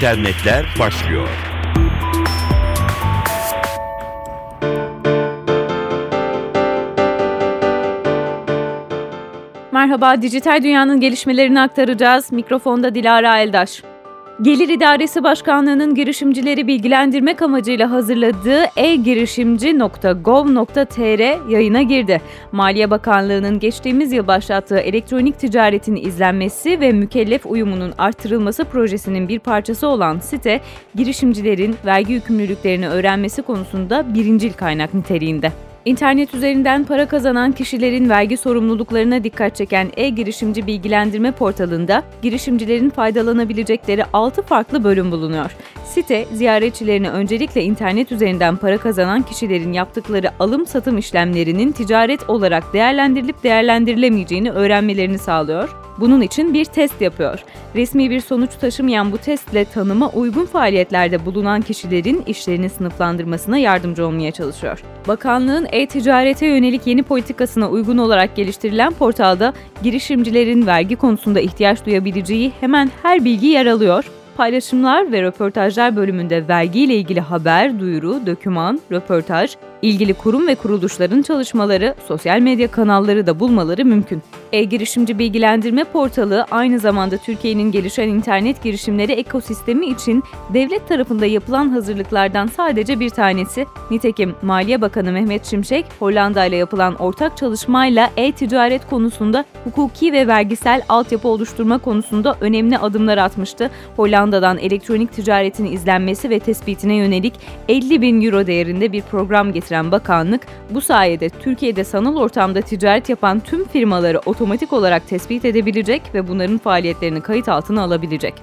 internetler başlıyor. Merhaba, dijital dünyanın gelişmelerini aktaracağız. Mikrofonda Dilara Eldaş. Gelir İdaresi Başkanlığı'nın girişimcileri bilgilendirmek amacıyla hazırladığı e-girişimci.gov.tr yayına girdi. Maliye Bakanlığı'nın geçtiğimiz yıl başlattığı elektronik ticaretin izlenmesi ve mükellef uyumunun artırılması projesinin bir parçası olan site, girişimcilerin vergi yükümlülüklerini öğrenmesi konusunda birincil kaynak niteliğinde. İnternet üzerinden para kazanan kişilerin vergi sorumluluklarına dikkat çeken e-girişimci bilgilendirme portalında girişimcilerin faydalanabilecekleri 6 farklı bölüm bulunuyor. Site, ziyaretçilerine öncelikle internet üzerinden para kazanan kişilerin yaptıkları alım-satım işlemlerinin ticaret olarak değerlendirilip değerlendirilemeyeceğini öğrenmelerini sağlıyor bunun için bir test yapıyor. Resmi bir sonuç taşımayan bu testle tanıma uygun faaliyetlerde bulunan kişilerin işlerini sınıflandırmasına yardımcı olmaya çalışıyor. Bakanlığın e-ticarete yönelik yeni politikasına uygun olarak geliştirilen portalda girişimcilerin vergi konusunda ihtiyaç duyabileceği hemen her bilgi yer alıyor paylaşımlar ve röportajlar bölümünde vergiyle ilgili haber, duyuru, döküman, röportaj, ilgili kurum ve kuruluşların çalışmaları, sosyal medya kanalları da bulmaları mümkün. E-girişimci bilgilendirme portalı aynı zamanda Türkiye'nin gelişen internet girişimleri ekosistemi için devlet tarafında yapılan hazırlıklardan sadece bir tanesi. Nitekim Maliye Bakanı Mehmet Şimşek, Hollanda ile yapılan ortak çalışmayla e-ticaret konusunda hukuki ve vergisel altyapı oluşturma konusunda önemli adımlar atmıştı. Hollanda'dan elektronik ticaretin izlenmesi ve tespitine yönelik 50 bin euro değerinde bir program getiren bakanlık, bu sayede Türkiye'de sanal ortamda ticaret yapan tüm firmaları otomatik olarak tespit edebilecek ve bunların faaliyetlerini kayıt altına alabilecek.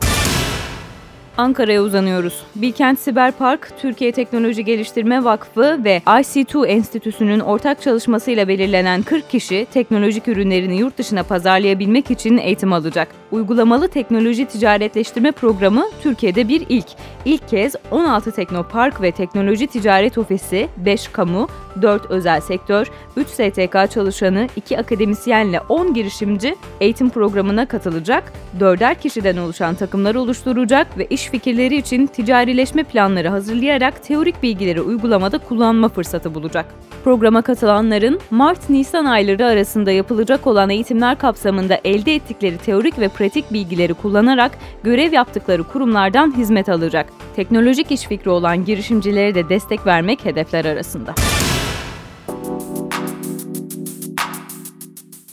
Ankara'ya uzanıyoruz. Bilkent Siber Park, Türkiye Teknoloji Geliştirme Vakfı ve IC2 Enstitüsü'nün ortak çalışmasıyla belirlenen 40 kişi teknolojik ürünlerini yurt dışına pazarlayabilmek için eğitim alacak. Uygulamalı teknoloji ticaretleştirme programı Türkiye'de bir ilk. İlk kez 16 Teknopark ve Teknoloji Ticaret Ofisi, 5 kamu, 4 özel sektör, 3 STK çalışanı, 2 akademisyenle 10 girişimci eğitim programına katılacak, 4'er kişiden oluşan takımlar oluşturacak ve iş fikirleri için ticarileşme planları hazırlayarak teorik bilgileri uygulamada kullanma fırsatı bulacak. Programa katılanların Mart-Nisan ayları arasında yapılacak olan eğitimler kapsamında elde ettikleri teorik ve pratik bilgileri kullanarak görev yaptıkları kurumlardan hizmet alacak. Teknolojik iş fikri olan girişimcilere de destek vermek hedefler arasında.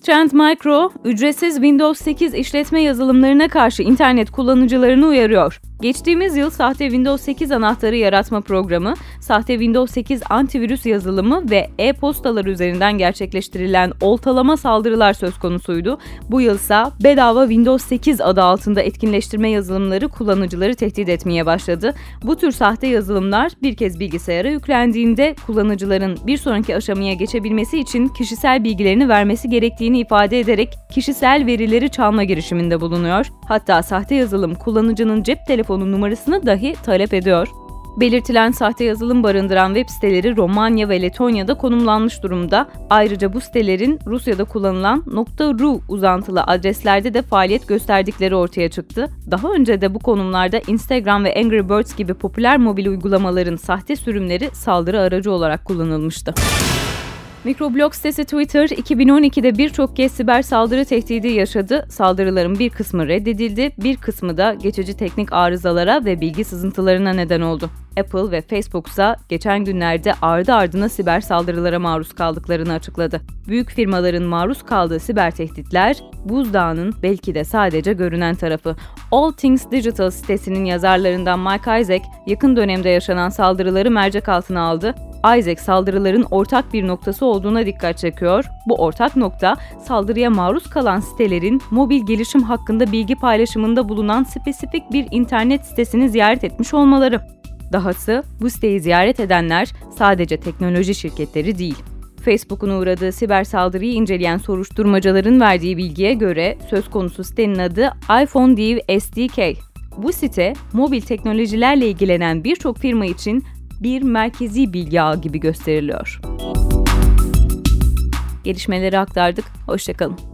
Trend Micro, ücretsiz Windows 8 işletme yazılımlarına karşı internet kullanıcılarını uyarıyor. Geçtiğimiz yıl sahte Windows 8 anahtarı yaratma programı, sahte Windows 8 antivirüs yazılımı ve e-postalar üzerinden gerçekleştirilen oltalama saldırılar söz konusuydu. Bu yılsa bedava Windows 8 adı altında etkinleştirme yazılımları kullanıcıları tehdit etmeye başladı. Bu tür sahte yazılımlar bir kez bilgisayara yüklendiğinde kullanıcıların bir sonraki aşamaya geçebilmesi için kişisel bilgilerini vermesi gerektiğini ifade ederek kişisel verileri çalma girişiminde bulunuyor. Hatta sahte yazılım kullanıcının cep telefonu telefonu numarasını dahi talep ediyor. Belirtilen sahte yazılım barındıran web siteleri Romanya ve Letonya'da konumlanmış durumda. Ayrıca bu sitelerin Rusya'da kullanılan .ru uzantılı adreslerde de faaliyet gösterdikleri ortaya çıktı. Daha önce de bu konumlarda Instagram ve Angry Birds gibi popüler mobil uygulamaların sahte sürümleri saldırı aracı olarak kullanılmıştı. Mikroblog sitesi Twitter 2012'de birçok kez siber saldırı tehdidi yaşadı. Saldırıların bir kısmı reddedildi, bir kısmı da geçici teknik arızalara ve bilgi sızıntılarına neden oldu. Apple ve Facebook geçen günlerde ardı ardına siber saldırılara maruz kaldıklarını açıkladı. Büyük firmaların maruz kaldığı siber tehditler buzdağının belki de sadece görünen tarafı. All Things Digital sitesinin yazarlarından Mike Isaac yakın dönemde yaşanan saldırıları mercek altına aldı Isaac saldırıların ortak bir noktası olduğuna dikkat çekiyor. Bu ortak nokta saldırıya maruz kalan sitelerin mobil gelişim hakkında bilgi paylaşımında bulunan spesifik bir internet sitesini ziyaret etmiş olmaları. Dahası bu siteyi ziyaret edenler sadece teknoloji şirketleri değil. Facebook'un uğradığı siber saldırıyı inceleyen soruşturmacaların verdiği bilgiye göre söz konusu sitenin adı iPhone Dev SDK. Bu site, mobil teknolojilerle ilgilenen birçok firma için bir merkezi bilgi ağı gibi gösteriliyor. Gelişmeleri aktardık. Hoşçakalın.